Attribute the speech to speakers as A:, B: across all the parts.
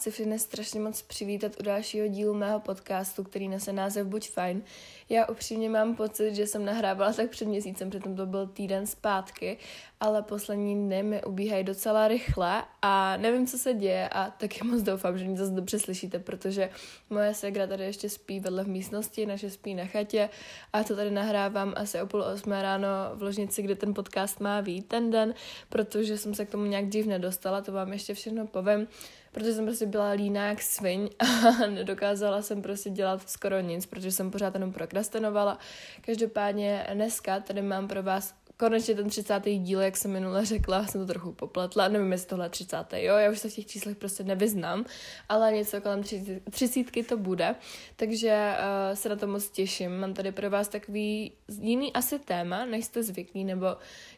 A: chci všechny strašně moc přivítat u dalšího dílu mého podcastu, který nese název Buď fajn. Já upřímně mám pocit, že jsem nahrávala tak před měsícem, přitom to byl týden zpátky, ale poslední dny mi ubíhají docela rychle a nevím, co se děje a taky moc doufám, že mě zase dobře slyšíte, protože moje segra tady ještě spí vedle v místnosti, naše spí na chatě a to tady nahrávám asi o půl osmé ráno v ložnici, kde ten podcast má být ten den, protože jsem se k tomu nějak div nedostala, to vám ještě všechno povím protože jsem prostě byla líná jak sviň a nedokázala jsem prostě dělat skoro nic, protože jsem pořád jenom prokrastinovala. Každopádně dneska tady mám pro vás konečně ten 30. díl, jak jsem minule řekla, jsem to trochu popletla, nevím, jestli tohle 30. jo, já už se v těch číslech prostě nevyznám, ale něco kolem 30 to bude, takže uh, se na to moc těším. Mám tady pro vás takový jiný asi téma, než jste zvyklí, nebo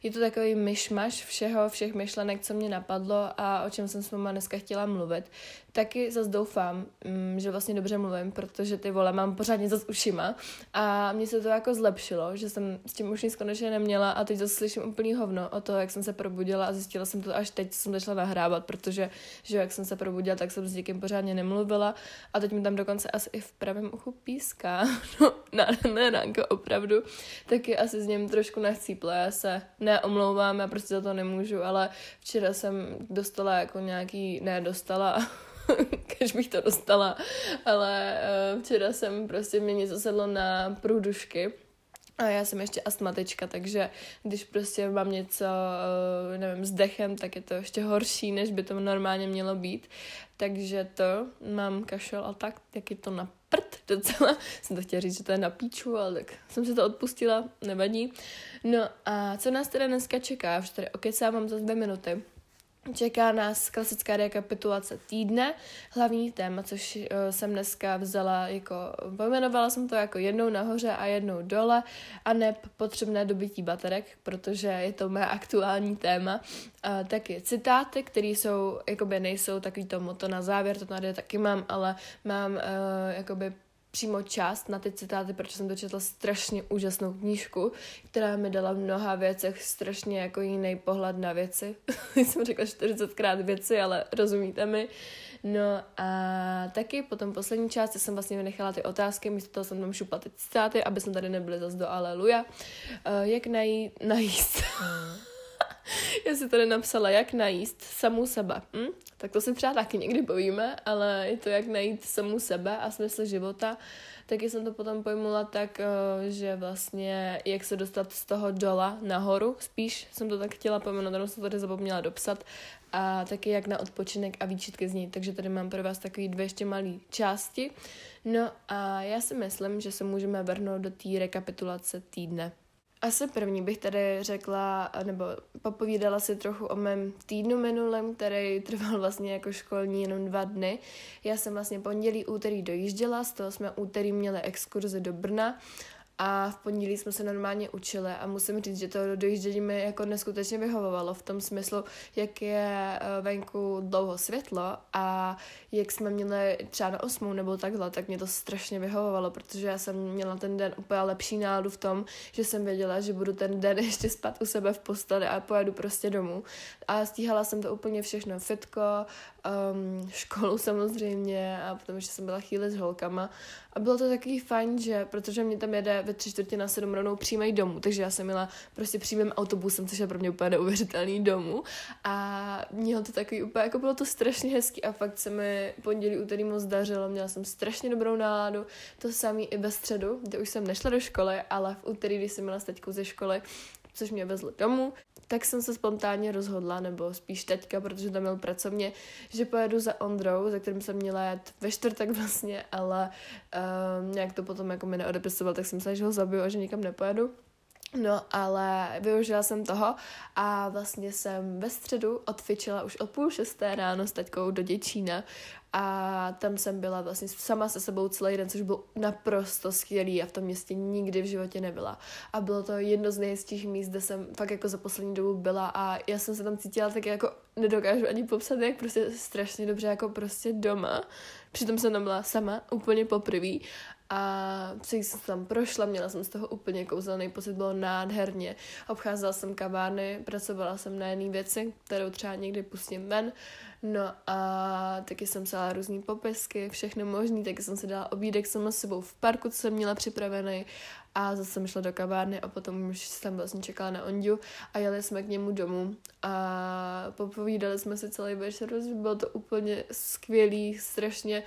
A: je to takový myšmaš všeho, všech myšlenek, co mě napadlo a o čem jsem s váma dneska chtěla mluvit. Taky zase doufám, mm, že vlastně dobře mluvím, protože ty vole mám pořádně zase ušima a mně se to jako zlepšilo, že jsem s tím už nic konečně neměla a teď zase slyším úplný hovno o to, jak jsem se probudila a zjistila jsem to až teď, jsem začala nahrávat, protože že jak jsem se probudila, tak jsem s někým pořádně nemluvila a teď mi tam dokonce asi i v pravém uchu píská, no na, ne Ránko, opravdu, taky asi s ním trošku nachcípla, já se neomlouvám, já prostě za to nemůžu, ale včera jsem dostala jako nějaký, ne dostala, když bych to dostala, ale uh, včera jsem prostě mě něco sedlo na průdušky a já jsem ještě astmatička, takže když prostě mám něco, uh, nevím, s dechem, tak je to ještě horší, než by to normálně mělo být. Takže to mám kašel a tak, jak je to na prd docela. Jsem to chtěla říct, že to je na píču, ale tak jsem si to odpustila, nevadí. No a co nás teda dneska čeká? Už tady okecávám za dvě minuty. Čeká nás klasická rekapitulace týdne, hlavní téma, což uh, jsem dneska vzala jako, pojmenovala jsem to jako jednou nahoře a jednou dole a ne potřebné dobytí baterek, protože je to mé aktuální téma. Uh, taky citáty, které jsou, jakoby nejsou takový to moto na závěr, to tady taky mám, ale mám uh, jakoby přímo část na ty citáty, protože jsem to četla strašně úžasnou knížku, která mi dala v mnoha věcech strašně jako jiný pohled na věci. jsem řekla 40krát věci, ale rozumíte mi. No a taky potom poslední části jsem vlastně vynechala ty otázky, místo toho jsem tam šupla ty citáty, aby jsme tady nebyli zase do aleluja. Uh, jak najít, najíst. Já si tady napsala, jak najíst samou sebe. Hm? Tak to si třeba taky někdy povíme, ale je to, jak najít samou sebe a smysl života. Taky jsem to potom pojmula tak, eh, že vlastně jak se dostat z toho dola nahoru, spíš jsem to tak chtěla pojmenovat, jenom jsem to tady zapomněla dopsat, a taky jak na odpočinek a výčitky z ní. Takže tady mám pro vás takový dvě ještě malé části. No a já si myslím, že se můžeme vrhnout do té rekapitulace týdne. Asi první bych tady řekla, nebo popovídala si trochu o mém týdnu minulém, který trval vlastně jako školní jenom dva dny. Já jsem vlastně pondělí, úterý dojížděla, z toho jsme úterý měli exkurzi do Brna a v pondělí jsme se normálně učili a musím říct, že to dojíždění mi jako neskutečně vyhovovalo v tom smyslu, jak je eh, venku dlouho světlo a jak jsme měli třeba na osmou nebo takhle, tak mě to strašně vyhovovalo, protože já jsem měla ten den úplně lepší náladu v tom, že jsem věděla, že budu ten den ještě spát u sebe v posteli a pojedu prostě domů. A stíhala jsem to úplně všechno, fitko, um, školu samozřejmě a potom ještě jsem byla chvíli s holkama. A bylo to takový fajn, že protože mě tam jede ve tři čtvrtě na sedm rovnou přijímají domů, takže já jsem měla prostě přímým autobusem, což je pro mě úplně neuvěřitelný domů. A mělo to takový úplně, jako bylo to strašně hezký a fakt se mi pondělí, úterý moc dařilo, měla jsem strašně dobrou náladu, to samý i ve středu, kde už jsem nešla do školy, ale v úterý, když jsem měla s ze školy, což mě vezli domů, tak jsem se spontánně rozhodla, nebo spíš teďka, protože tam měl pracovně, že pojedu za Ondrou, za kterým jsem měla jet ve čtvrtek vlastně, ale um, nějak to potom jako mi neodepisoval, tak jsem se, že ho zabiju a že nikam nepojedu. No, ale využila jsem toho a vlastně jsem ve středu odfičila už od půl šesté ráno s taťkou do Děčína a tam jsem byla vlastně sama se sebou celý den, což bylo naprosto skvělý a v tom městě nikdy v životě nebyla. A bylo to jedno z nejhezčích míst, kde jsem fakt jako za poslední dobu byla a já jsem se tam cítila tak jako nedokážu ani popsat, jak prostě strašně dobře jako prostě doma. Přitom jsem tam byla sama úplně poprvé a celý jsem tam prošla, měla jsem z toho úplně kouzelný pocit, bylo nádherně. Obcházela jsem kavárny, pracovala jsem na jedné věci, kterou třeba někdy pustím ven, no a taky jsem psala různé popisky, všechno možné, taky jsem si dala obídek sama s sebou v parku, co jsem měla připravený. A zase jsem šla do kavárny a potom už jsem vlastně čekala na Ondu a jeli jsme k němu domů. A popovídali jsme si celý večer, bylo to úplně skvělý, strašně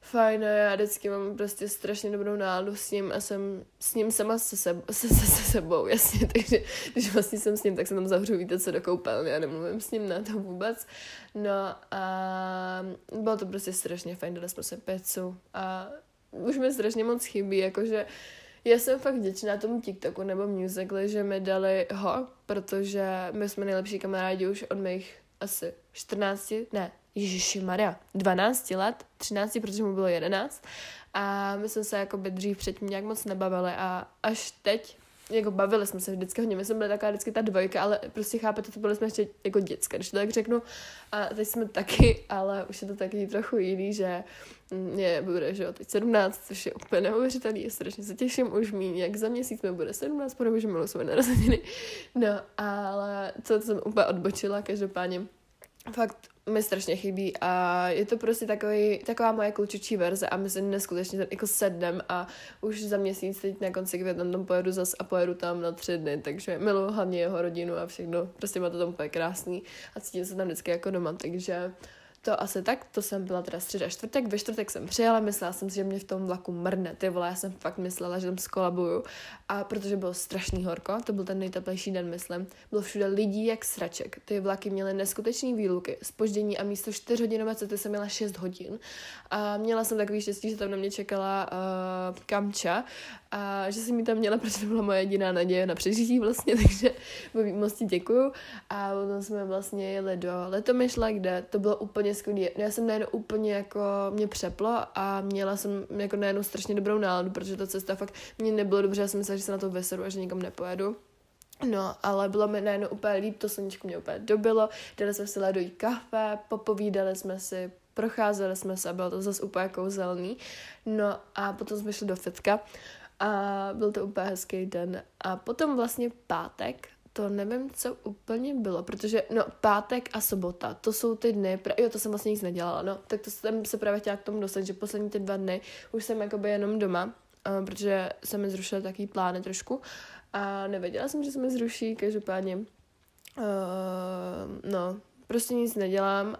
A: fajn a já vždycky mám prostě strašně dobrou náladu s ním a jsem s ním sama se, seb- se, se, se sebou, jasně, takže když vlastně jsem s ním, tak se tam zavřu, víte co, do koupelny, já nemluvím s ním na to vůbec. No a bylo to prostě strašně fajn, dali jsme se pizzu a už mi strašně moc chybí, jakože já jsem fakt vděčná tomu TikToku nebo Musical.ly, že mi dali ho, protože my jsme nejlepší kamarádi už od mých asi 14, ne, Ježiši Maria, 12 let, 13, protože mu bylo 11 a my jsme se jako by dřív předtím nějak moc nebavili a až teď jako bavili jsme se vždycky hodně, my jsme byli taková vždycky ta dvojka, ale prostě chápete, to byli jsme ještě jako děcka, když to tak řeknu. A teď jsme taky, ale už je to taky trochu jiný, že mě bude, že jo, teď 17, což je úplně neuvěřitelný, strašně se těším, už míň, jak za měsíc mi bude 17, protože milu své narozeniny. No, ale co jsem úplně odbočila, každopádně fakt mi strašně chybí a je to prostě takový, taková moje klučičí verze a my se neskutečně ten jako sednem a už za měsíc teď na konci května tam pojedu zas a pojedu tam na tři dny, takže miluji hlavně jeho rodinu a všechno, prostě má to tam úplně krásný a cítím se tam vždycky jako doma, takže to asi tak, to jsem byla teda středa čtvrtek, ve čtvrtek jsem přijela, myslela jsem si, že mě v tom vlaku mrne, ty vole, já jsem fakt myslela, že tam skolabuju. A protože bylo strašný horko, to byl ten nejteplejší den, myslím, bylo všude lidí jak sraček, ty vlaky měly neskutečný výluky, spoždění a místo 4 hodinové cesty jsem měla 6 hodin. A měla jsem takový štěstí, že tam na mě čekala uh, Kamča a že jsem mi tam měla, protože to byla moje jediná naděje na přežití vlastně, takže moc ti děkuju a potom jsme vlastně jeli do Letomyšla, kde to bylo úplně skvělé. Já jsem najednou úplně jako mě přeplo a měla jsem jako najednou strašně dobrou náladu, protože ta cesta fakt mě nebylo dobře, já jsem myslela, že se na to vyseru a že nikam nepojedu. No, ale bylo mi najednou úplně líp, to sluníčko mě úplně dobilo, dali jsme si ledový kafe, popovídali jsme si, procházeli jsme se, bylo to zase úplně kouzelný. No a potom jsme šli do fitka a byl to úplně hezký den. A potom vlastně pátek, to nevím, co úplně bylo, protože, no, pátek a sobota, to jsou ty dny, pra, jo, to jsem vlastně nic nedělala, no, tak to jsem se právě chtěla k tomu dostat, že poslední ty dva dny už jsem jakoby jenom doma, uh, protože jsem mi zrušila takový plány trošku. A nevěděla jsem, že se mi zruší, každopádně, uh, no, prostě nic nedělám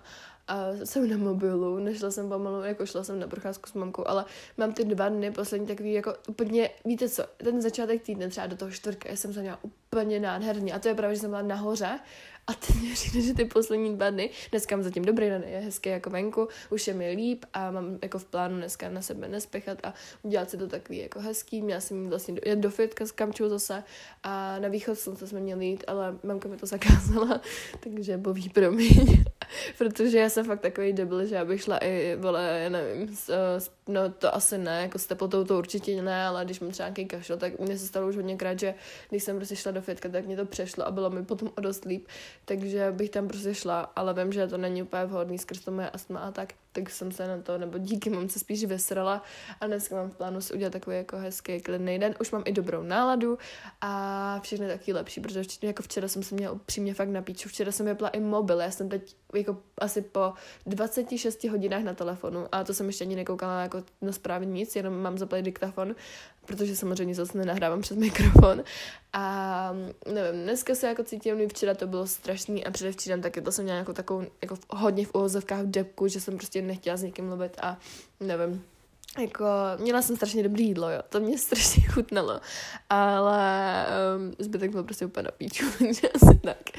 A: a jsem na mobilu, nešla jsem pomalu, jako šla jsem na procházku s mamkou, ale mám ty dva dny poslední takový jako úplně, víte co, ten začátek týdne třeba do toho čtvrtka, jsem se měla úplně nádherně a to je právě, že jsem byla nahoře a teď mě říká, že ty poslední dva dny, dneska mám zatím dobrý den, je hezký jako venku, už je mi líp a mám jako v plánu dneska na sebe nespěchat a udělat si to takový jako hezký. Měla jsem vlastně jet do fitka s kamčou zase a na východ slunce jsme měli jít, ale mamka mi to zakázala, takže boví promiň. Protože já jsem fakt takový debil, že já bych šla i, vole, nevím, s, s, no to asi ne, jako s teplotou to určitě ne, ale když mám třeba nějaký kašel, tak mně se stalo už hodněkrát, že když jsem prostě šla do fitka, tak mě to přešlo a bylo mi potom o dost líp. Takže bych tam prostě šla, ale vím, že to není úplně vhodný skrz to moje astma a tak, tak jsem se na to, nebo díky mám se spíš vysrala a dneska mám v plánu si udělat takový jako hezký klidný den. Už mám i dobrou náladu a všechno je taky lepší, protože včera, jako včera jsem se měla upřímně fakt na píču. Včera jsem vypla i mobil, já jsem teď jako asi po 26 hodinách na telefonu a to jsem ještě ani nekoukala jako na zprávy nic, jenom mám zaplý diktafon protože samozřejmě zase nenahrávám přes mikrofon. A nevím, dneska se jako cítím, včera to bylo strašný a předevčírem taky to jsem měla jako takovou jako hodně v uvozovkách depku, že jsem prostě nechtěla s někým mluvit a nevím, jako, měla jsem strašně dobrý jídlo, jo, to mě strašně chutnalo, ale um, zbytek byl prostě úplně na píču, takže asi tak.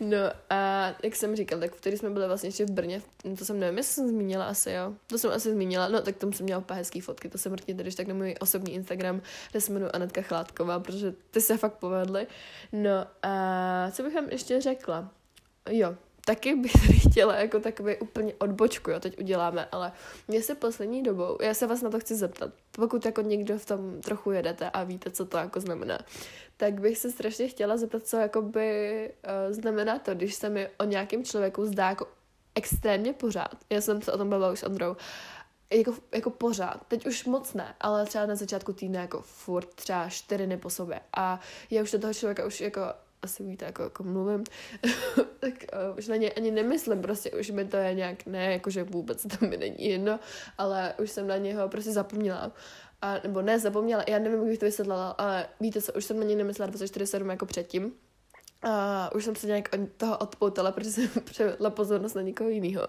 A: No a jak jsem říkal, tak vtedy jsme byli vlastně ještě v Brně, to jsem nevím, jestli jsem zmínila asi, jo, to jsem asi zmínila, no tak tam jsem měla úplně hezký fotky, to jsem mrtně když tak na můj osobní Instagram, kde se jmenuji Anetka Chládková, protože ty se fakt povedly. No a co bych vám ještě řekla? Jo, taky bych tady chtěla jako takový úplně odbočku, jo, teď uděláme, ale mě se poslední dobou, já se vás na to chci zeptat, pokud jako někdo v tom trochu jedete a víte, co to jako znamená, tak bych se strašně chtěla zeptat, co jakoby uh, znamená to, když se mi o nějakém člověku zdá jako extrémně pořád. Já jsem se o tom bavila už s Androu. jako, jako pořád, teď už moc ne, ale třeba na začátku týdne jako furt třeba čtyři dny po sobě a já už do toho člověka už jako asi víte, jako, jako mluvím, tak uh, už na ně ani nemyslím, prostě už mi to je nějak, ne, jakože vůbec to mi není jedno, ale už jsem na něho prostě zapomněla. A, nebo ne, zapomněla, já nevím, jak bych to vysvětlila, ale víte co, už jsem na něj nemyslela 24-7 jako předtím. A už jsem se nějak od toho odpoutala, protože jsem převedla pozornost na někoho jiného.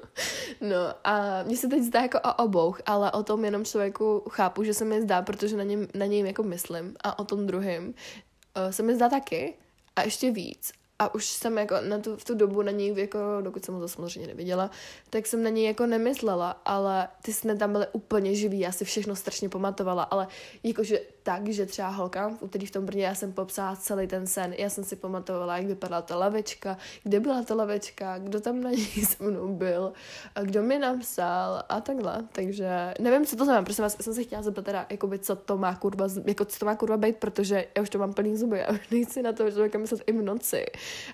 A: no a mně se teď zdá jako o obou, ale o tom jenom člověku chápu, že se mi zdá, protože na, něm, na něj jako myslím a o tom druhém uh, se mi zdá taky, a ještě víc. A už jsem jako na tu, v tu dobu na něj, jako, dokud jsem ho to samozřejmě neviděla, tak jsem na něj jako nemyslela, ale ty jsme tam byly úplně živý, já si všechno strašně pamatovala, ale jakože tak, že třeba holka, v úterý v tom Brně, já jsem popsala celý ten sen, já jsem si pamatovala, jak vypadala ta lavečka, kde byla ta lavečka, kdo tam na ní se mnou byl, a kdo mi napsal a takhle, takže nevím, co to znamená, prosím vás, jsem se chtěla zeptat teda, jakoby, co to má kurva, jako co to má kurva být, protože já už to mám plný zuby, já už nechci na to člověka myslet i v noci.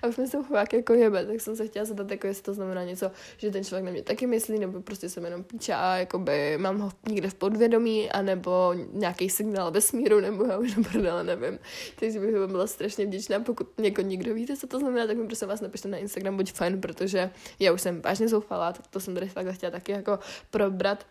A: A už mi se fakt jako jebe, tak jsem se chtěla zeptat, jako jestli to znamená něco, že ten člověk na mě taky myslí, nebo prostě jsem jenom píča a jakoby mám ho někde v podvědomí, anebo nějaký signál vesmíru, nebo já už prdele nevím. Takže bych vám byla strašně vděčná, pokud někoho někdo víte, co to znamená, tak mi prosím vás napište na Instagram, buď fajn, protože já už jsem vážně zoufalá, tak to jsem tady fakt chtěla taky jako probrat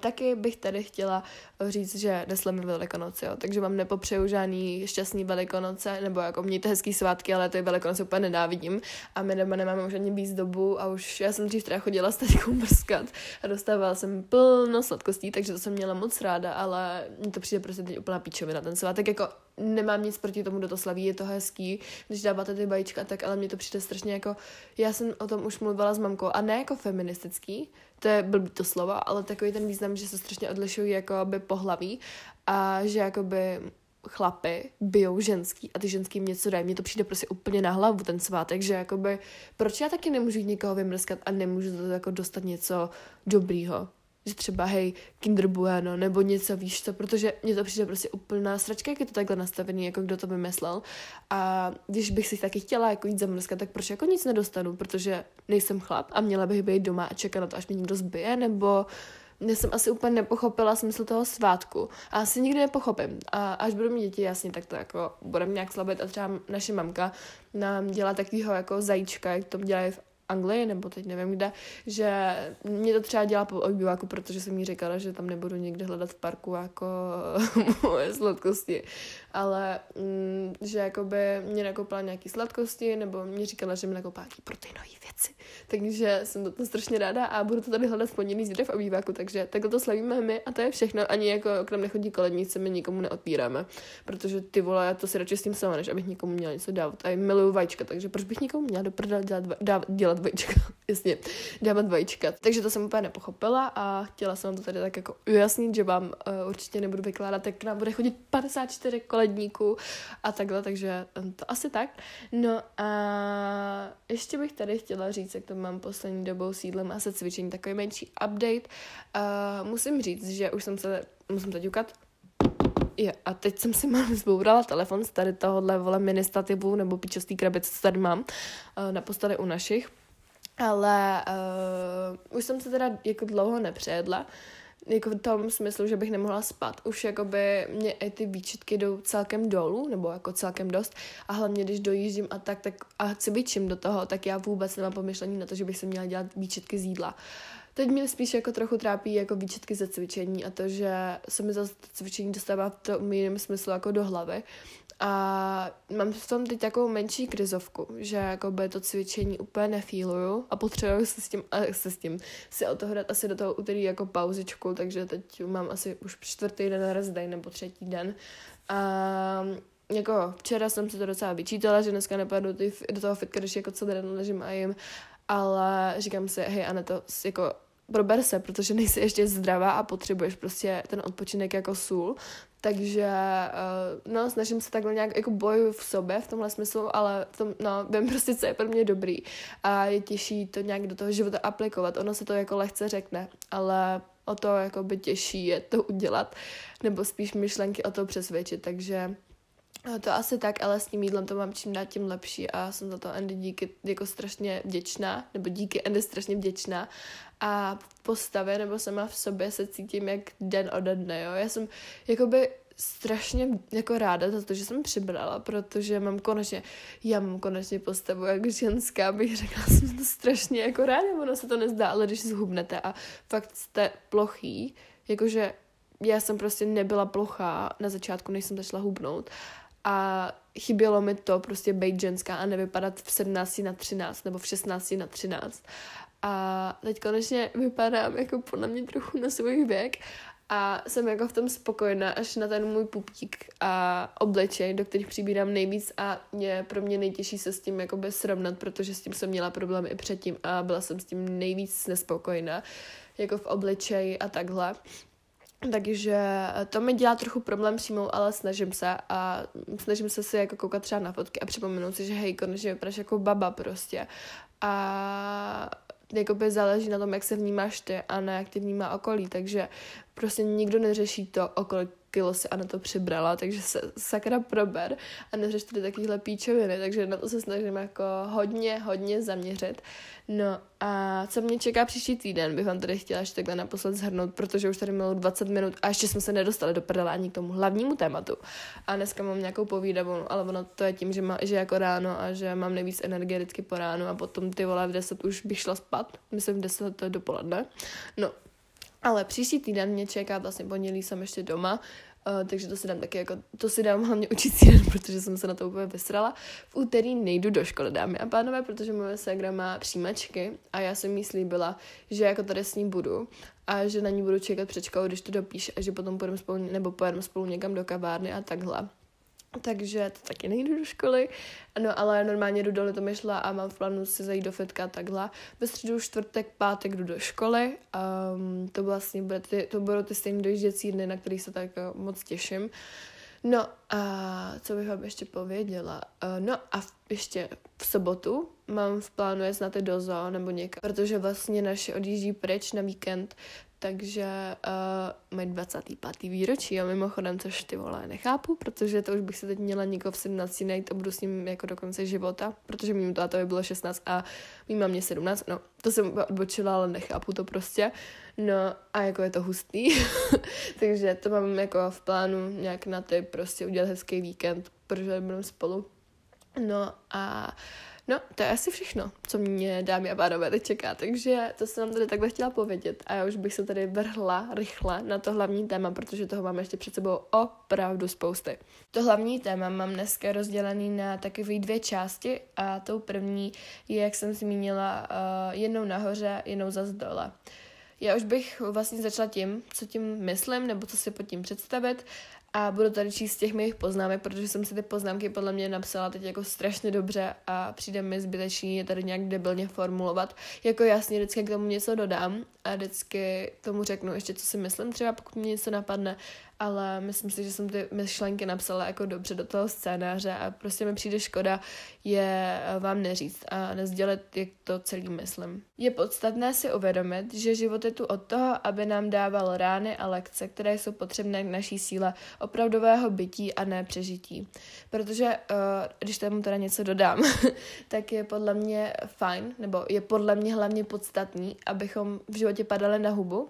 A: taky bych tady chtěla říct, že neslavíme Velikonoce, jo, takže vám nepopřeju žádný šťastný Velikonoce, nebo jako mějte hezký svátky, ale ty Velikonoce úplně nenávidím. A my doma nemáme už ani víc dobu a už já jsem dřív teda chodila s taťkou mrskat a dostávala jsem plno sladkostí, takže to jsem měla moc ráda, ale mně to přijde prostě teď úplná píčovina ten svátek, jako nemám nic proti tomu, kdo to slaví, je to hezký, když dáváte ty bajíčka, tak ale mně to přijde strašně jako, já jsem o tom už mluvila s mamkou a ne jako feministický, to je blbý to slovo, ale takový ten význam, že se strašně odlišují jako by pohlaví a že jakoby chlapy bijou ženský a ty ženský mě něco dají. Mně to přijde prostě úplně na hlavu ten svátek, že jakoby, proč já taky nemůžu někoho vymrskat a nemůžu to jako dostat něco dobrýho že třeba hej, Kinder Bueno, nebo něco víš co, protože mně to přijde prostě úplná sračka, jak je to takhle nastavený, jako kdo to vymyslel. A když bych si taky chtěla jako jít zamrskat, tak proč jako nic nedostanu, protože nejsem chlap a měla bych být doma a čekat na to, až mě někdo zbije, nebo já jsem asi úplně nepochopila smysl toho svátku. A asi nikdy nepochopím. A až budu mít děti, jasně, tak to jako budeme nějak slabit. A třeba naše mamka nám dělá takového jako zajíčka, jak to dělají v Anglii, nebo teď nevím kde, že mě to třeba dělá po obýváku, protože jsem jí říkala, že tam nebudu někde hledat v parku jako moje sladkosti ale mm, že jakoby mě nakoupila nějaký sladkosti, nebo mě říkala, že mi nakoupila nějaký proteinové věci. Takže jsem to, to strašně ráda a budu to tady hledat v pondělí zde v obýváku, takže takhle to slavíme my a to je všechno. Ani jako k nám nechodí koledníci, my nikomu neotvíráme, protože ty vole, já to si radši s tím sama, než abych nikomu měla něco dávat. A miluju vajíčka, takže proč bych nikomu měla do dělat, dávat, dělat vajíčka? Jasně, dávat vajíčka. Takže to jsem úplně nepochopila a chtěla jsem to tady tak jako ujasnit, že vám uh, určitě nebudu vykládat, jak k nám bude chodit 54 kolední ledníku a takhle, takže eh, to asi tak. No a ještě bych tady chtěla říct, jak to mám poslední dobou sídlem a se cvičení, takový menší update. Uh, musím říct, že už jsem se, musím to ťukat, Jo, a teď jsem si mám zbourala telefon z tady tohohle vole ministativu nebo pičostý krabice, co tady mám uh, na posteli u našich. Ale uh, už jsem se teda jako dlouho nepřejedla, jako v tom smyslu, že bych nemohla spát. Už jakoby mě i ty výčitky jdou celkem dolů, nebo jako celkem dost. A hlavně, když dojíždím a tak, tak a cvičím do toho, tak já vůbec nemám pomyšlení na to, že bych se měla dělat výčitky z jídla. Teď mě spíš jako trochu trápí jako výčetky ze cvičení a to, že se mi zase cvičení dostává v tom jiném smyslu jako do hlavy. A mám v tom teď takovou menší krizovku, že jako by to cvičení úplně nefíluju a potřebuju se s tím, se s tím si o toho dát asi do toho úterý jako pauzičku, takže teď mám asi už čtvrtý den rest day nebo třetí den. A jako včera jsem se to docela vyčítala, že dneska nepadu do toho fitka, když jako celý den ležím a jim, ale říkám si, hej Ane, to jako prober se, protože nejsi ještě zdravá a potřebuješ prostě ten odpočinek jako sůl. Takže uh, no, snažím se takhle nějak jako bojuju v sobě v tomhle smyslu, ale v tom, no, vím prostě, co je pro mě dobrý a je těžší to nějak do toho života aplikovat. Ono se to jako lehce řekne, ale o to jako by těžší je to udělat, nebo spíš myšlenky o to přesvědčit, takže to asi tak, ale s tím jídlem to mám čím dát tím lepší a jsem za to Andy díky jako strašně vděčná, nebo díky Andy strašně vděčná a v postavě nebo sama v sobě se cítím jak den ode dne, jo. Já jsem jakoby strašně jako ráda za to, že jsem přibrala, protože mám konečně, já mám konečně postavu jak ženská, bych řekla, jsem to strašně jako ráda, ono se to nezdá, ale když zhubnete a fakt jste plochý, jakože já jsem prostě nebyla plochá na začátku, než jsem začala hubnout a chybělo mi to prostě být ženská a nevypadat v 17 na 13 nebo v 16 na 13. A teď konečně vypadám jako podle mě trochu na svůj věk a jsem jako v tom spokojená až na ten můj puptík a oblečej, do kterých přibírám nejvíc a je pro mě nejtěžší se s tím jakoby srovnat, protože s tím jsem měla problémy i předtím a byla jsem s tím nejvíc nespokojená, jako v obličeji a takhle. Takže to mi dělá trochu problém přímo, ale snažím se a snažím se si jako koukat třeba na fotky a připomenout si, že hej, konečně vypadáš jako baba prostě. A jakoby záleží na tom, jak se vnímáš ty a na jak ty vnímá okolí, takže prostě nikdo neřeší to, o kolik kilo si na to přibrala, takže se sakra prober a neřeš tady takovýhle píčoviny, takže na to se snažím jako hodně, hodně zaměřit. No a co mě čeká příští týden, bych vám tady chtěla ještě takhle naposled zhrnout, protože už tady bylo 20 minut a ještě jsme se nedostali do prdele ani k tomu hlavnímu tématu. A dneska mám nějakou povídavou, ale ono to je tím, že, má, že jako ráno a že mám nejvíc energie vždycky po ránu a potom ty vole v 10 už bych šla spát, myslím v 10 to je dopoledne. No, ale příští týden mě čeká vlastně pondělí, jsem ještě doma, Uh, takže to si dám taky jako, to si dám hlavně učící den, protože jsem se na to úplně vysrala. V úterý nejdu do školy, dámy a pánové, protože moje ségra má přijímačky a já jsem jí slíbila, že jako tady s ní budu a že na ní budu čekat před školou, když to dopíše a že potom půjdeme spolu, nebo pojedeme spolu někam do kavárny a takhle takže to taky nejdu do školy, no ale normálně jdu do Litomyšla a mám v plánu si zajít do fitka a takhle. Ve středu, čtvrtek, pátek jdu do školy, um, to vlastně bude ty, to budou ty stejné dojížděcí dny, na který se tak uh, moc těším. No a co bych vám ještě pověděla? Uh, no a ještě v sobotu mám v plánu jet na ty dozo nebo někam, protože vlastně naše odjíždí pryč na víkend, takže uh, mají 25. výročí a mimochodem, což ty vole nechápu, protože to už bych se teď měla někoho v 17 najít a budu s ním jako do konce života, protože mým tátovi bylo 16 a mým mamě 17, no to jsem odbočila, ale nechápu to prostě. No a jako je to hustý, takže to mám jako v plánu nějak na ty prostě udělat hezký víkend, protože budeme spolu. No a No, to je asi všechno, co mě dámy a pánové teď čeká, takže to jsem vám tady takhle chtěla povědět a já už bych se tady vrhla rychle na to hlavní téma, protože toho máme ještě před sebou opravdu spousty. To hlavní téma mám dneska rozdělený na takové dvě části a tou první je, jak jsem zmínila, uh, jednou nahoře, jednou zase dole. Já už bych vlastně začala tím, co tím myslím, nebo co si pod tím představit a budu tady číst těch mých poznámek, protože jsem si ty poznámky podle mě napsala teď jako strašně dobře a přijde mi zbytečný je tady nějak debilně formulovat. Jako jasně vždycky k tomu něco dodám a vždycky tomu řeknu ještě, co si myslím, třeba pokud mě něco napadne, ale myslím si, že jsem ty myšlenky napsala jako dobře do toho scénáře a prostě mi přijde škoda je vám neříct a nezdělit, jak to celý myslím. Je podstatné si uvědomit, že život je tu od toho, aby nám dával rány a lekce, které jsou potřebné k naší síle opravdového bytí a ne přežití. Protože, uh, když tomu teda něco dodám, tak je podle mě fajn, nebo je podle mě hlavně podstatný, abychom v životě padali na hubu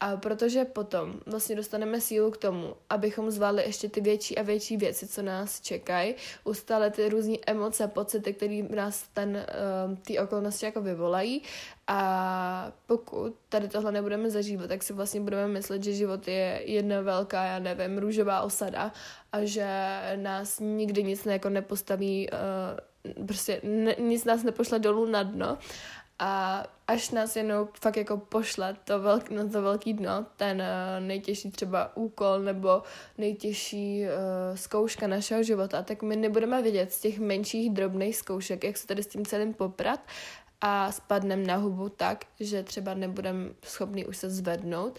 A: a protože potom vlastně dostaneme sílu k tomu, abychom zvládli ještě ty větší a větší věci, co nás čekají, ustále ty různé emoce, pocity, které nás ten, uh, ty okolnosti jako vyvolají. A pokud tady tohle nebudeme zažívat, tak si vlastně budeme myslet, že život je jedna velká, já nevím, růžová osada a že nás nikdy nic ne, jako nepostaví, uh, prostě ne, nic nás nepošle dolů na dno a až nás jenom fakt jako pošle to velk, na to velký dno, ten uh, nejtěžší třeba úkol nebo nejtěžší uh, zkouška našeho života, tak my nebudeme vidět z těch menších drobných zkoušek, jak se tady s tím celým poprat a spadneme na hubu tak, že třeba nebudeme schopni už se zvednout.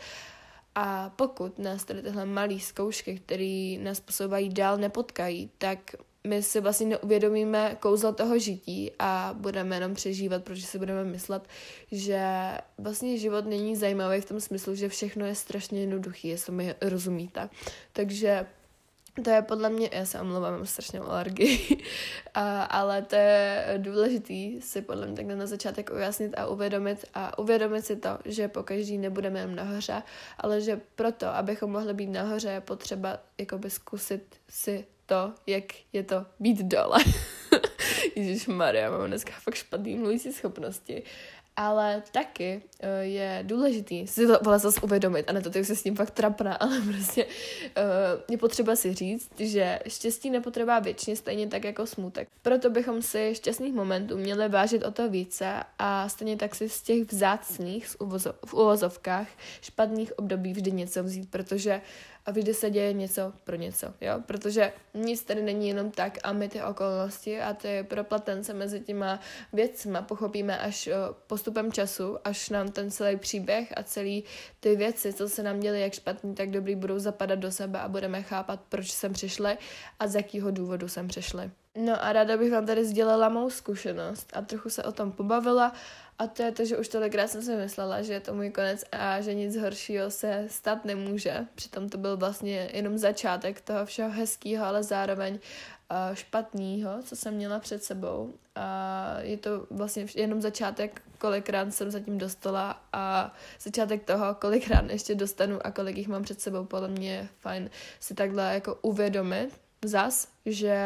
A: A pokud nás tady tyhle malé zkoušky, které nás posouvají dál, nepotkají, tak my si vlastně neuvědomíme kouzlo toho žití a budeme jenom přežívat, protože si budeme myslet, že vlastně život není zajímavý v tom smyslu, že všechno je strašně jednoduchý, jestli mi rozumíte. Takže to je podle mě, já se omlouvám, mám strašně alergii, a, ale to je důležitý si podle mě takhle na začátek ujasnit a uvědomit a uvědomit si to, že po každý nebudeme jen nahoře, ale že proto, abychom mohli být nahoře, je potřeba jakoby zkusit si to, jak je to být dole. Ježíš Maria, mám dneska fakt špatný mluvící schopnosti ale taky uh, je důležitý si to vole zase uvědomit, a ne to, se s tím fakt trapná, ale prostě uh, je potřeba si říct, že štěstí nepotřebá věčně stejně tak jako smutek. Proto bychom si šťastných momentů měli vážit o to více a stejně tak si z těch vzácných v uvozovkách špatných období vždy něco vzít, protože uh, a vždy se děje něco pro něco, jo, protože nic tady není jenom tak a my ty okolnosti a ty proplatence mezi těma věcma pochopíme až postupem času, až nám ten celý příběh a celý ty věci, co se nám děly jak špatný, tak dobrý, budou zapadat do sebe a budeme chápat, proč jsem přišli a z jakého důvodu jsem přišli. No a ráda bych vám tady sdělila mou zkušenost a trochu se o tom pobavila a to je to, že už tolikrát jsem si myslela, že je to můj konec a že nic horšího se stát nemůže. Přitom to byl vlastně jenom začátek toho všeho hezkého, ale zároveň uh, špatného, co jsem měla před sebou. A je to vlastně jenom začátek, kolikrát jsem zatím dostala a začátek toho, kolikrát ještě dostanu a kolik jich mám před sebou. Podle mě je fajn si takhle jako uvědomit zas, že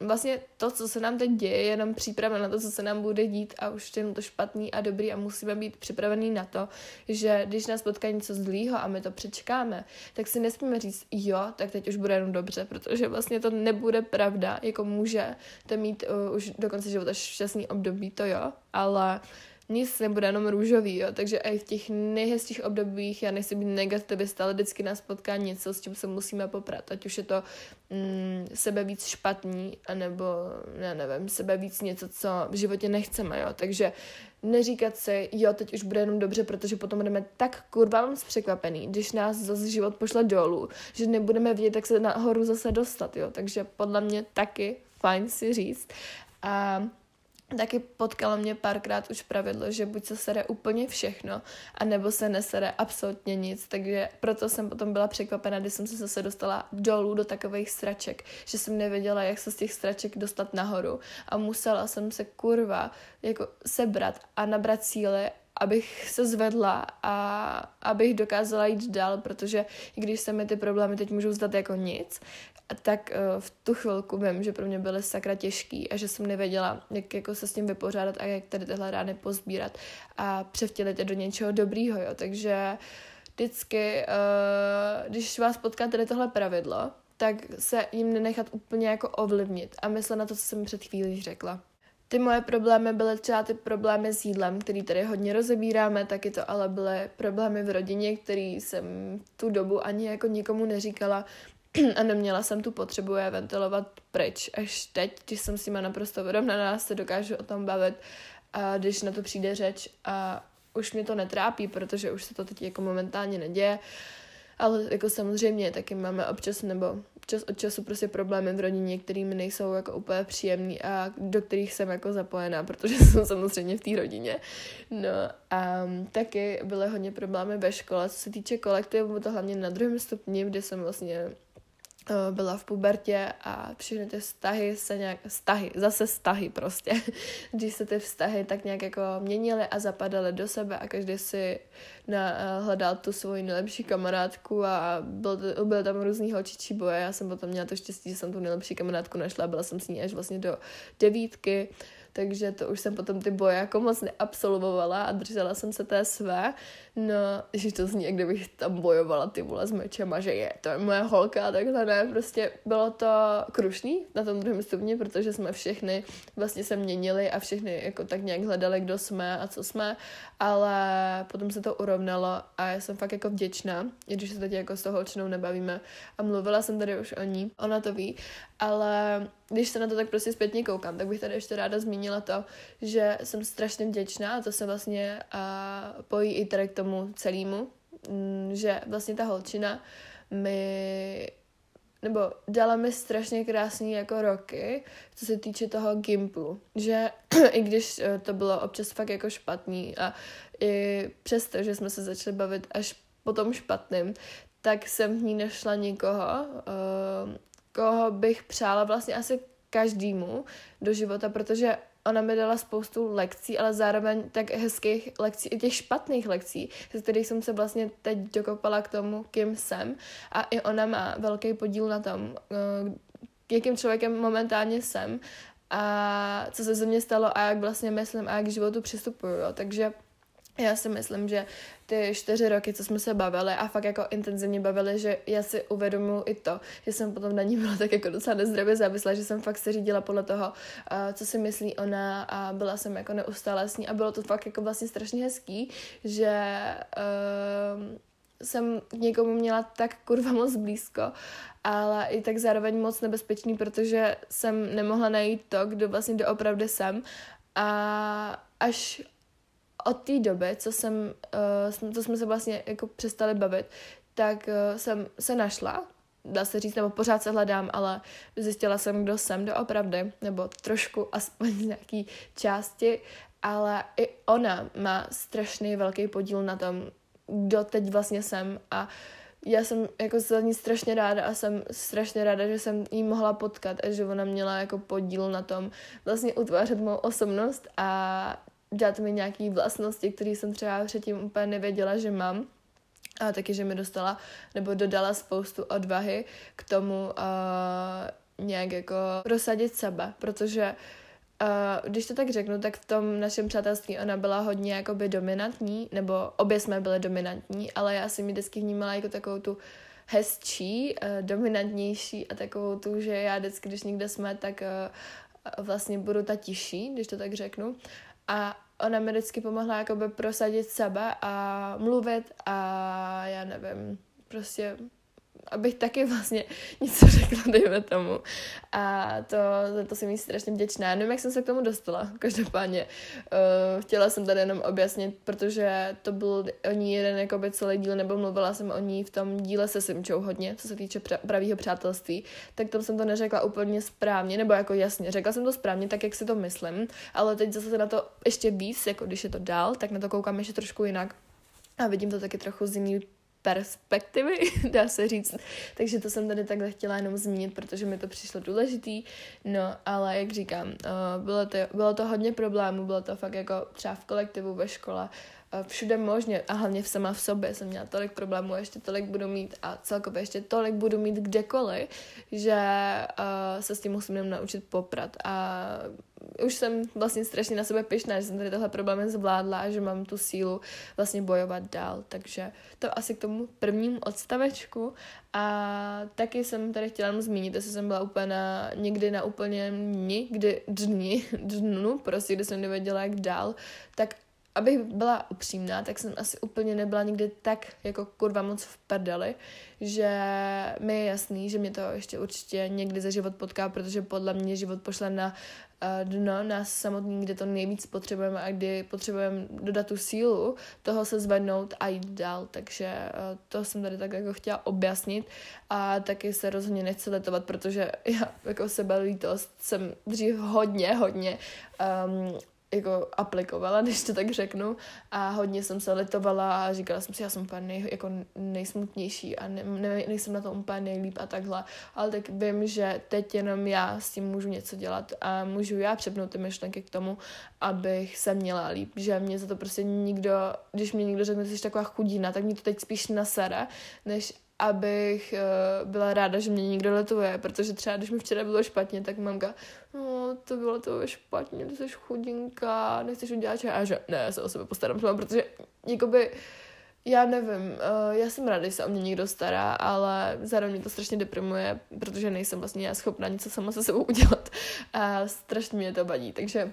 A: vlastně to, co se nám teď děje, je jenom příprava na to, co se nám bude dít a už jenom to špatný a dobrý a musíme být připravený na to, že když nás potká něco zlýho a my to přečkáme, tak si nesmíme říct, jo, tak teď už bude jenom dobře, protože vlastně to nebude pravda, jako může to mít uh, už do konce života šťastný období, to jo, ale nic nebude jenom růžový, jo, takže i v těch nejhezčích obdobích, já nechci být negativista, ale vždycky nás potká něco, s čím se musíme poprat, ať už je to mm, sebe víc špatný, anebo, já nevím, sebe víc něco, co v životě nechceme, jo, takže neříkat si, jo, teď už bude jenom dobře, protože potom budeme tak kurva moc překvapený, když nás zase život pošle dolů, že nebudeme vědět, jak se nahoru zase dostat, jo, takže podle mě taky fajn si říct. A taky potkalo mě párkrát už pravidlo, že buď se sere úplně všechno, anebo se nesere absolutně nic, takže proto jsem potom byla překvapena, když jsem se zase dostala dolů do takových straček, že jsem nevěděla, jak se z těch straček dostat nahoru. A musela jsem se kurva jako sebrat a nabrat síly abych se zvedla a abych dokázala jít dál, protože i když se mi ty problémy teď můžou zdat jako nic, tak uh, v tu chvilku vím, že pro mě byly sakra těžký a že jsem nevěděla, jak jako se s tím vypořádat a jak tady tyhle rány pozbírat a převtělit je do něčeho dobrýho, jo. Takže vždycky, uh, když vás potká tady tohle pravidlo, tak se jim nenechat úplně jako ovlivnit a myslet na to, co jsem před chvílí řekla. Ty moje problémy byly třeba ty problémy s jídlem, který tady hodně rozebíráme, taky to ale byly problémy v rodině, který jsem tu dobu ani jako nikomu neříkala, a neměla jsem tu potřebu je ventilovat pryč. Až teď, když jsem s nima naprosto vyrovnaná, se dokážu o tom bavit a když na to přijde řeč a už mě to netrápí, protože už se to teď jako momentálně neděje, ale jako samozřejmě taky máme občas nebo čas od času prostě problémy v rodině, kterými nejsou jako úplně příjemný a do kterých jsem jako zapojená, protože jsem samozřejmě v té rodině. No a taky byly hodně problémy ve škole, co se týče kolektivu, to hlavně na druhém stupni, kde jsem vlastně byla v pubertě a všechny ty vztahy se nějak, vztahy, zase vztahy prostě, když se ty vztahy tak nějak jako měnily a zapadaly do sebe a každý si na, uh, hledal tu svoji nejlepší kamarádku a byl, byl tam různý holčičí boje. Já jsem potom měla to štěstí, že jsem tu nejlepší kamarádku našla byla jsem s ní až vlastně do devítky takže to už jsem potom ty boje jako moc neabsolvovala a držela jsem se té své. No, že to zní, jak kdybych tam bojovala ty vole s mečem že je, to je moje holka a takhle ne, prostě bylo to krušný na tom druhém stupni, protože jsme všechny vlastně se měnili a všechny jako tak nějak hledali, kdo jsme a co jsme, ale potom se to urovnalo a já jsem fakt jako vděčná, i když se teď jako s toho holčinou nebavíme a mluvila jsem tady už o ní, ona to ví, ale když se na to tak prostě zpětně koukám, tak bych tady ještě ráda zmínila to, že jsem strašně vděčná a to se vlastně a, pojí i tady k tomu celému, mm, že vlastně ta holčina mi nebo dala mi strašně krásný jako roky, co se týče toho Gimplu, že i když eh, to bylo občas fakt jako špatný a i přesto, že jsme se začali bavit až po tom špatným, tak jsem v ní našla někoho, uh, koho bych přála vlastně asi každému do života, protože ona mi dala spoustu lekcí, ale zároveň tak hezkých lekcí, i těch špatných lekcí, ze kterých jsem se vlastně teď dokopala k tomu, kým jsem. A i ona má velký podíl na tom, uh, jakým člověkem momentálně jsem a co se ze mě stalo a jak vlastně myslím a jak k životu přistupuju. Jo. Takže já si myslím, že ty čtyři roky, co jsme se bavili a fakt jako intenzivně bavili, že já si uvědomuji i to, že jsem potom na ní byla tak jako docela nezdravě závislá, že jsem fakt se řídila podle toho, uh, co si myslí ona a byla jsem jako neustále s ní a bylo to fakt jako vlastně strašně hezký, že uh, jsem někomu měla tak kurva moc blízko, ale i tak zároveň moc nebezpečný, protože jsem nemohla najít to, kdo vlastně doopravdy jsem. A až od té doby, co jsem, uh, to jsme se vlastně jako přestali bavit, tak uh, jsem se našla, dá se říct, nebo pořád se hledám, ale zjistila jsem, kdo jsem doopravdy, nebo trošku aspoň z nějaký části, ale i ona má strašný velký podíl na tom, kdo teď vlastně jsem. A já jsem jako za ní strašně ráda a jsem strašně ráda, že jsem jí mohla potkat a že ona měla jako podíl na tom vlastně utvářet mou osobnost a dát mi nějaké vlastnosti, které jsem třeba předtím úplně nevěděla, že mám. A taky, že mi dostala nebo dodala spoustu odvahy k tomu uh, nějak jako prosadit sebe, protože Uh, když to tak řeknu, tak v tom našem přátelství ona byla hodně jakoby dominantní, nebo obě jsme byly dominantní, ale já jsem ji vždycky vnímala jako takovou tu hezčí, uh, dominantnější a takovou tu, že já vždycky, když někde jsme, tak uh, vlastně budu ta tiší, když to tak řeknu. A ona mi vždycky pomohla jakoby prosadit sebe a mluvit a já nevím, prostě abych taky vlastně něco řekla, dejme tomu. A to, za to jsem jí strašně vděčná. Nevím, jak jsem se k tomu dostala, každopádně. Uh, chtěla jsem tady jenom objasnit, protože to byl o ní jeden jakoby celý díl, nebo mluvila jsem o ní v tom díle se Simčou hodně, co se týče pravého přátelství, tak tam jsem to neřekla úplně správně, nebo jako jasně, řekla jsem to správně, tak jak si to myslím, ale teď zase na to ještě víc, jako když je to dál, tak na to koukám ještě trošku jinak a vidím to taky trochu z jiný perspektivy, dá se říct. Takže to jsem tady takhle chtěla jenom zmínit, protože mi to přišlo důležitý. No, ale jak říkám, uh, bylo, to, bylo to hodně problémů, bylo to fakt jako třeba v kolektivu, ve škole, všude možně a hlavně sama v sobě jsem měla tolik problémů, ještě tolik budu mít a celkově ještě tolik budu mít kdekoliv, že uh, se s tím musím jenom naučit poprat a už jsem vlastně strašně na sebe pyšná, že jsem tady tohle problémy zvládla a že mám tu sílu vlastně bojovat dál, takže to asi k tomu prvnímu odstavečku. A taky jsem tady chtěla jenom zmínit, jestli jsem byla úplně na, někdy na úplně dni, kdy dnu, prostě, kdy jsem nevěděla, jak dál, tak abych byla upřímná, tak jsem asi úplně nebyla nikdy tak jako kurva moc v prdeli, že mi je jasný, že mě to ještě určitě někdy za život potká, protože podle mě život pošle na uh, dno nás samotný, kde to nejvíc potřebujeme a kdy potřebujeme dodat tu sílu toho se zvednout a jít dál, takže uh, to jsem tady tak jako chtěla objasnit a taky se rozhodně nechci letovat, protože já jako sebelítost jsem dřív hodně, hodně um, jako aplikovala, když to tak řeknu. A hodně jsem se litovala a říkala jsem si, já jsem úplně nej, jako nejsmutnější a ne, ne, nejsem na to úplně nejlíp a takhle, ale tak vím, že teď jenom já s tím můžu něco dělat a můžu já přepnout ty myšlenky k tomu, abych se měla líp, že mě za to prostě nikdo, když mě někdo řekne, že jsi taková chudina, tak mě to teď spíš nasere, než abych uh, byla ráda, že mě někdo letuje, protože třeba když mi včera bylo špatně, tak mamka, no to bylo to špatně, ty jsi chudinka, nechceš udělat čaj? A že ne, já se o sebe postarám sama, protože jakoby já nevím, uh, já jsem ráda, že se o mě někdo stará, ale zároveň mě to strašně deprimuje, protože nejsem vlastně já schopná něco sama se sebou udělat a strašně mě to vadí, takže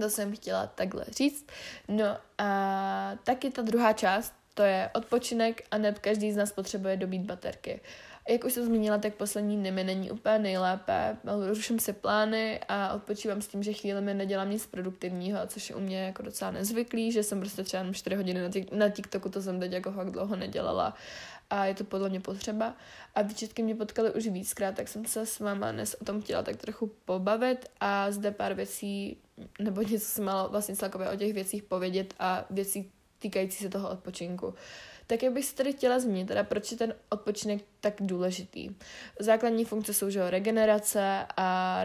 A: to jsem chtěla takhle říct. No a taky ta druhá část, to je odpočinek a neb každý z nás potřebuje dobít baterky. Jak už jsem zmínila, tak poslední dny mi není úplně nejlépe. Ruším si plány a odpočívám s tím, že chvíli mi nedělám nic produktivního, což je u mě jako docela nezvyklý, že jsem prostě třeba jenom 4 hodiny na, na TikToku, to jsem teď jako fakt dlouho nedělala a je to podle mě potřeba. A výčetky mě potkaly už víckrát, tak jsem se s váma dnes o tom chtěla tak trochu pobavit a zde pár věcí, nebo něco jsem malo vlastně celkově o těch věcích povědět a věcí týkající se toho odpočinku. Tak jak bych se tady chtěla zmínit, teda proč je ten odpočinek tak důležitý. Základní funkce jsou že regenerace a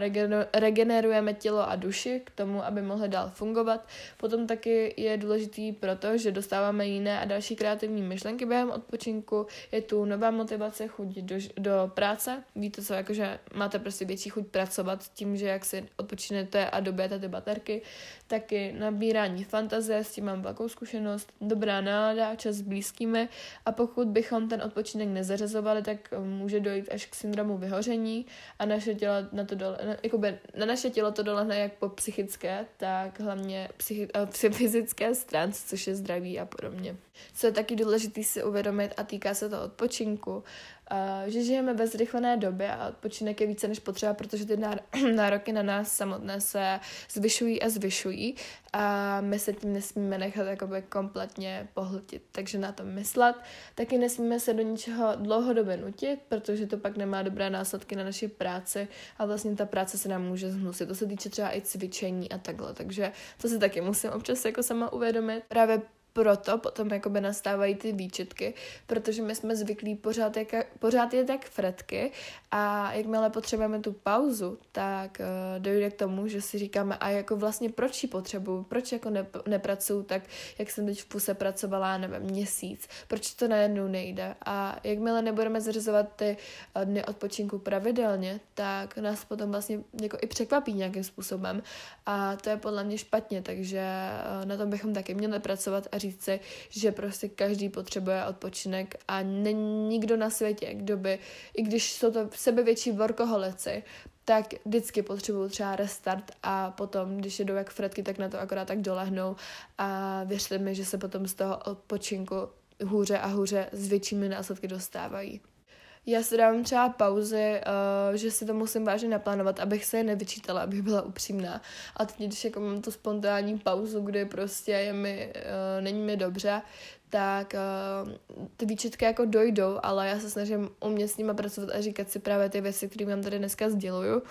A: regenerujeme tělo a duši k tomu, aby mohly dál fungovat. Potom taky je důležitý proto, že dostáváme jiné a další kreativní myšlenky během odpočinku. Je tu nová motivace chuť do, do práce. Víte co, jakože máte prostě větší chuť pracovat tím, že jak si odpočinete a dobijete ty baterky. Taky nabírání fantazie, s tím mám velkou zkušenost. Dobrá nálada, čas s blízkými a pokud bychom ten odpočinek nezařazovali, tak může dojít až k syndromu vyhoření a naše tělo na to dole, na, jakoby, na naše tělo to dolehne jak po psychické, tak hlavně psychi, uh, fyzické stránce, což je zdraví a podobně. Co je taky důležité si uvědomit a týká se to odpočinku, že žijeme ve zrychlené době a odpočinek je více než potřeba, protože ty nároky na nás samotné se zvyšují a zvyšují a my se tím nesmíme nechat jakoby kompletně pohltit, takže na to myslet. Taky nesmíme se do ničeho dlouhodobě nutit, protože to pak nemá dobré následky na naši práci a vlastně ta práce se nám může zhnusit. To se týče třeba i cvičení a takhle, takže to si taky musím občas jako sama uvědomit. Právě proto potom jakoby nastávají ty výčitky, protože my jsme zvyklí pořád, jak, pořád je tak fretky a jakmile potřebujeme tu pauzu, tak uh, dojde k tomu, že si říkáme, a jako vlastně proč ji potřebuju, proč jako ne, nepracuju tak, jak jsem teď v puse pracovala, nevím, měsíc, proč to najednou nejde. A jakmile nebudeme zařizovat ty uh, dny odpočinku pravidelně, tak nás potom vlastně jako i překvapí nějakým způsobem. A to je podle mě špatně, takže uh, na tom bychom taky měli pracovat a říct si, že prostě každý potřebuje odpočinek a není nikdo na světě, kdo by, i když jsou to sebevětší workoholici, tak vždycky potřebují třeba restart a potom, když jedou jak fretky, tak na to akorát tak dolehnou a věřte mi, že se potom z toho odpočinku hůře a hůře s většími následky dostávají. Já si dávám třeba pauzy, uh, že si to musím vážně naplánovat, abych se je nevyčítala, abych byla upřímná. A teď, když jako mám tu spontánní pauzu, kdy prostě je mi, uh, není mi dobře, tak uh, ty výčitky jako dojdou, ale já se snažím umět s nimi pracovat a říkat si právě ty věci, které vám tady dneska sděluju.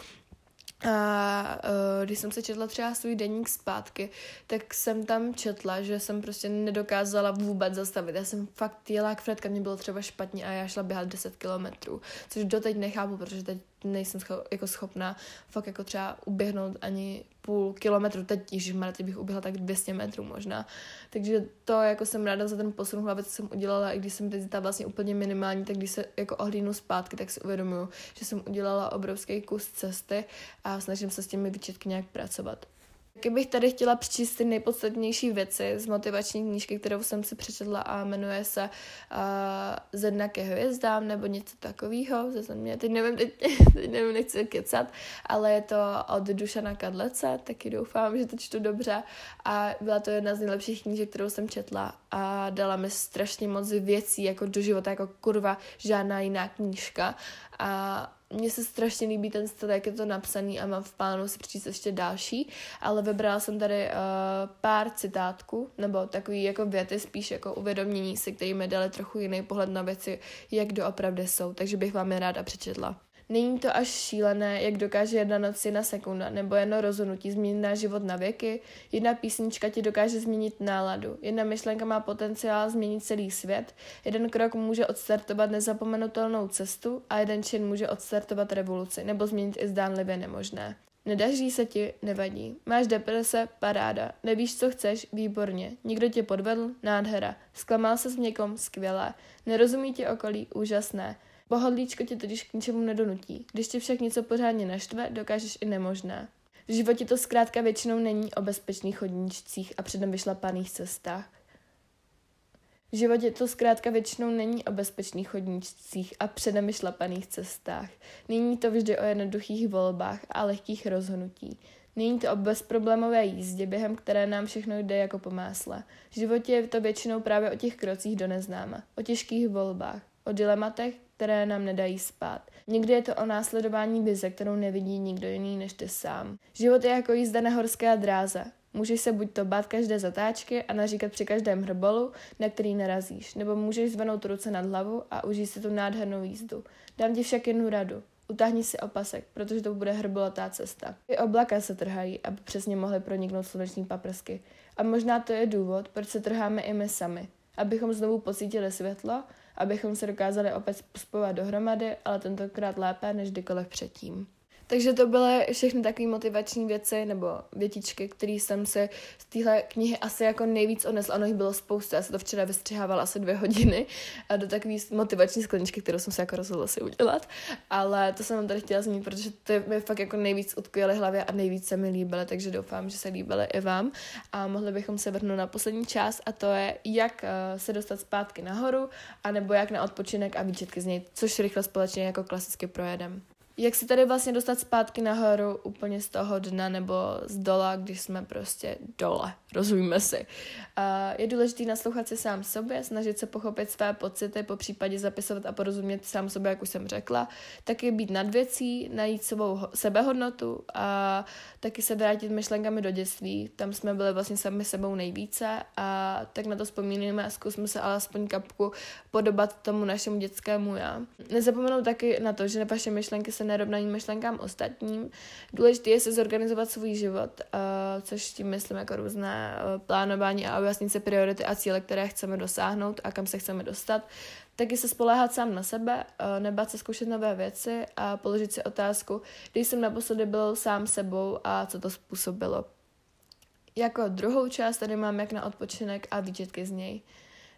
A: A uh, když jsem se četla třeba svůj denník zpátky, tak jsem tam četla, že jsem prostě nedokázala vůbec zastavit. Já jsem fakt jela jak Fredka, mě bylo třeba špatně a já šla běhat 10 kilometrů, což doteď nechápu, protože teď nejsem scho- jako schopná fakt jako třeba uběhnout ani půl kilometru, teď již teď bych uběhla tak 200 metrů možná. Takže to jako jsem ráda za ten posun hlavě, co jsem udělala, i když jsem teď ta vlastně úplně minimální, tak když se jako ohlídnu zpátky, tak si uvědomuju, že jsem udělala obrovský kus cesty a snažím se s těmi výčetky nějak pracovat. Kdybych tady chtěla přečíst ty nejpodstatnější věci z motivační knížky, kterou jsem si přečetla a jmenuje se uh, Ze dna ke hvězdám nebo něco takového ze země. Teď nevím, teď, teď nevím, nechci kecat, ale je to od Dušana Kadlece, taky doufám, že to čtu dobře a byla to jedna z nejlepších knížek, kterou jsem četla a dala mi strašně moc věcí jako do života, jako kurva žádná jiná knížka a mně se strašně líbí ten styl, jak je to napsaný a mám v plánu si přečíst ještě další, ale vybrala jsem tady uh, pár citátků, nebo takový jako věty, spíš jako uvědomění si, který mi dali trochu jiný pohled na věci, jak doopravdy jsou, takže bych vám je ráda přečetla. Není to až šílené, jak dokáže jedna noc jedna sekunda, nebo jedno rozhodnutí změnit náš život na věky. Jedna písnička ti dokáže změnit náladu. Jedna myšlenka má potenciál změnit celý svět. Jeden krok může odstartovat nezapomenutelnou cestu a jeden čin může odstartovat revoluci, nebo změnit i zdánlivě nemožné. Nedaří se ti, nevadí. Máš deprese, paráda. Nevíš, co chceš, výborně. Nikdo tě podvedl, nádhera. Zklamal se s někom, skvělé. Nerozumí ti okolí, úžasné. Pohodlíčko tě totiž k ničemu nedonutí. Když tě však něco pořádně naštve, dokážeš i nemožné. V životě to zkrátka většinou není o bezpečných chodníčcích a předem vyšlapaných cestách. V životě to zkrátka většinou není o bezpečných chodníčcích a předem vyšlapaných cestách. Není to vždy o jednoduchých volbách a lehkých rozhodnutí. Není to o bezproblémové jízdě, během které nám všechno jde jako po másle. V životě je to většinou právě o těch krocích do neznáma, o těžkých volbách, o dilematech, které nám nedají spát. Někdy je to o následování vize, kterou nevidí nikdo jiný než ty sám. Život je jako jízda na horské dráze. Můžeš se buď to bát každé zatáčky a naříkat při každém hrbolu, na který narazíš, nebo můžeš zvenout ruce nad hlavu a užít si tu nádhernou jízdu. Dám ti však jednu radu. Utáhni si opasek, protože to bude hrbolatá cesta. I oblaka se trhají, aby přesně mohly proniknout sluneční paprsky. A možná to je důvod, proč se trháme i my sami. abychom znovu pocítili světlo, abychom se dokázali opět spojovat dohromady, ale tentokrát lépe než kdykoliv předtím. Takže to byly všechny takové motivační věci nebo větičky, které jsem se z téhle knihy asi jako nejvíc odnesla. Ono jich bylo spousta, já se to včera vystřihávala asi dvě hodiny a do takové motivační skleničky, kterou jsem se jako rozhodla si udělat. Ale to jsem vám tady chtěla zmínit, protože to mi fakt jako nejvíc utkvěly hlavě a nejvíc se mi líbily, takže doufám, že se líbily i vám. A mohli bychom se vrhnout na poslední část a to je, jak eh, se dostat zpátky nahoru, anebo jak na odpočinek a výčetky z něj, což rychle společně jako klasicky projedem. Jak se tady vlastně dostat zpátky nahoru úplně z toho dna nebo z dola, když jsme prostě dole, rozumíme si. Uh, je důležité naslouchat si sám sobě, snažit se pochopit své pocity, po případě zapisovat a porozumět sám sobě, jak už jsem řekla, taky být nad věcí, najít svou sebehodnotu a taky se vrátit myšlenkami do dětství. Tam jsme byli vlastně sami sebou nejvíce a tak na to vzpomínáme a zkusme se alespoň kapku podobat tomu našemu dětskému já. Nezapomenout taky na to, že vaše myšlenky se nerovnají myšlenkám ostatním. Důležité je se zorganizovat svůj život, uh, což tím myslím jako různé uh, plánování a ujasnit se priority a cíle, které chceme dosáhnout a kam se chceme dostat. Taky se spoléhat sám na sebe, uh, nebát se zkoušet nové věci a položit si otázku, když jsem naposledy byl sám sebou a co to způsobilo. Jako druhou část tady mám jak na odpočinek a výčetky z něj.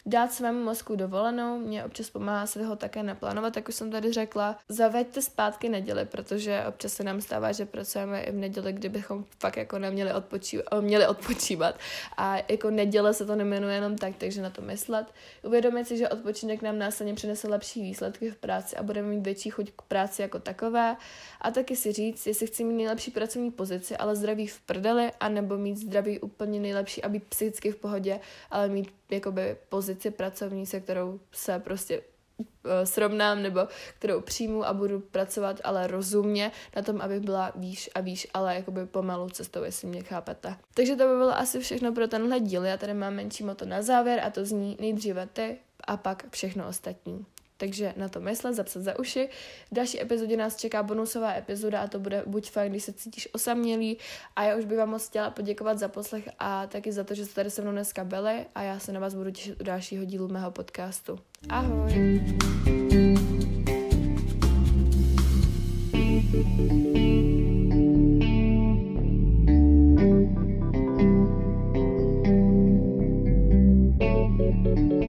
A: Dát svému mozku dovolenou, mě občas pomáhá se ho také naplánovat, jak už jsem tady řekla. Zaveďte zpátky neděli, protože občas se nám stává, že pracujeme i v neděli, kdybychom fakt jako neměli odpočívat, měli odpočívat. A jako neděle se to nemenuje jenom tak, takže na to myslet. Uvědomit si, že odpočinek nám následně přinese lepší výsledky v práci a budeme mít větší chuť k práci jako takové. A taky si říct, jestli chci mít nejlepší pracovní pozici, ale zdraví v prdeli, anebo mít zdraví úplně nejlepší a být psychicky v pohodě, ale mít jakoby pozici pracovní, se kterou se prostě eh, srovnám nebo kterou přijmu a budu pracovat ale rozumně na tom, abych byla výš a výš, ale jakoby pomalu cestou, jestli mě chápete. Takže to by bylo asi všechno pro tenhle díl. Já tady mám menší moto na závěr a to zní nejdříve ty a pak všechno ostatní. Takže na to myslet, zapsat za uši. V další epizodě nás čeká bonusová epizoda a to bude buď fakt, když se cítíš osamělý. A já už bych vám moc chtěla poděkovat za poslech a taky za to, že jste tady se mnou dneska byli a já se na vás budu těšit u dalšího dílu mého podcastu. Ahoj! thank you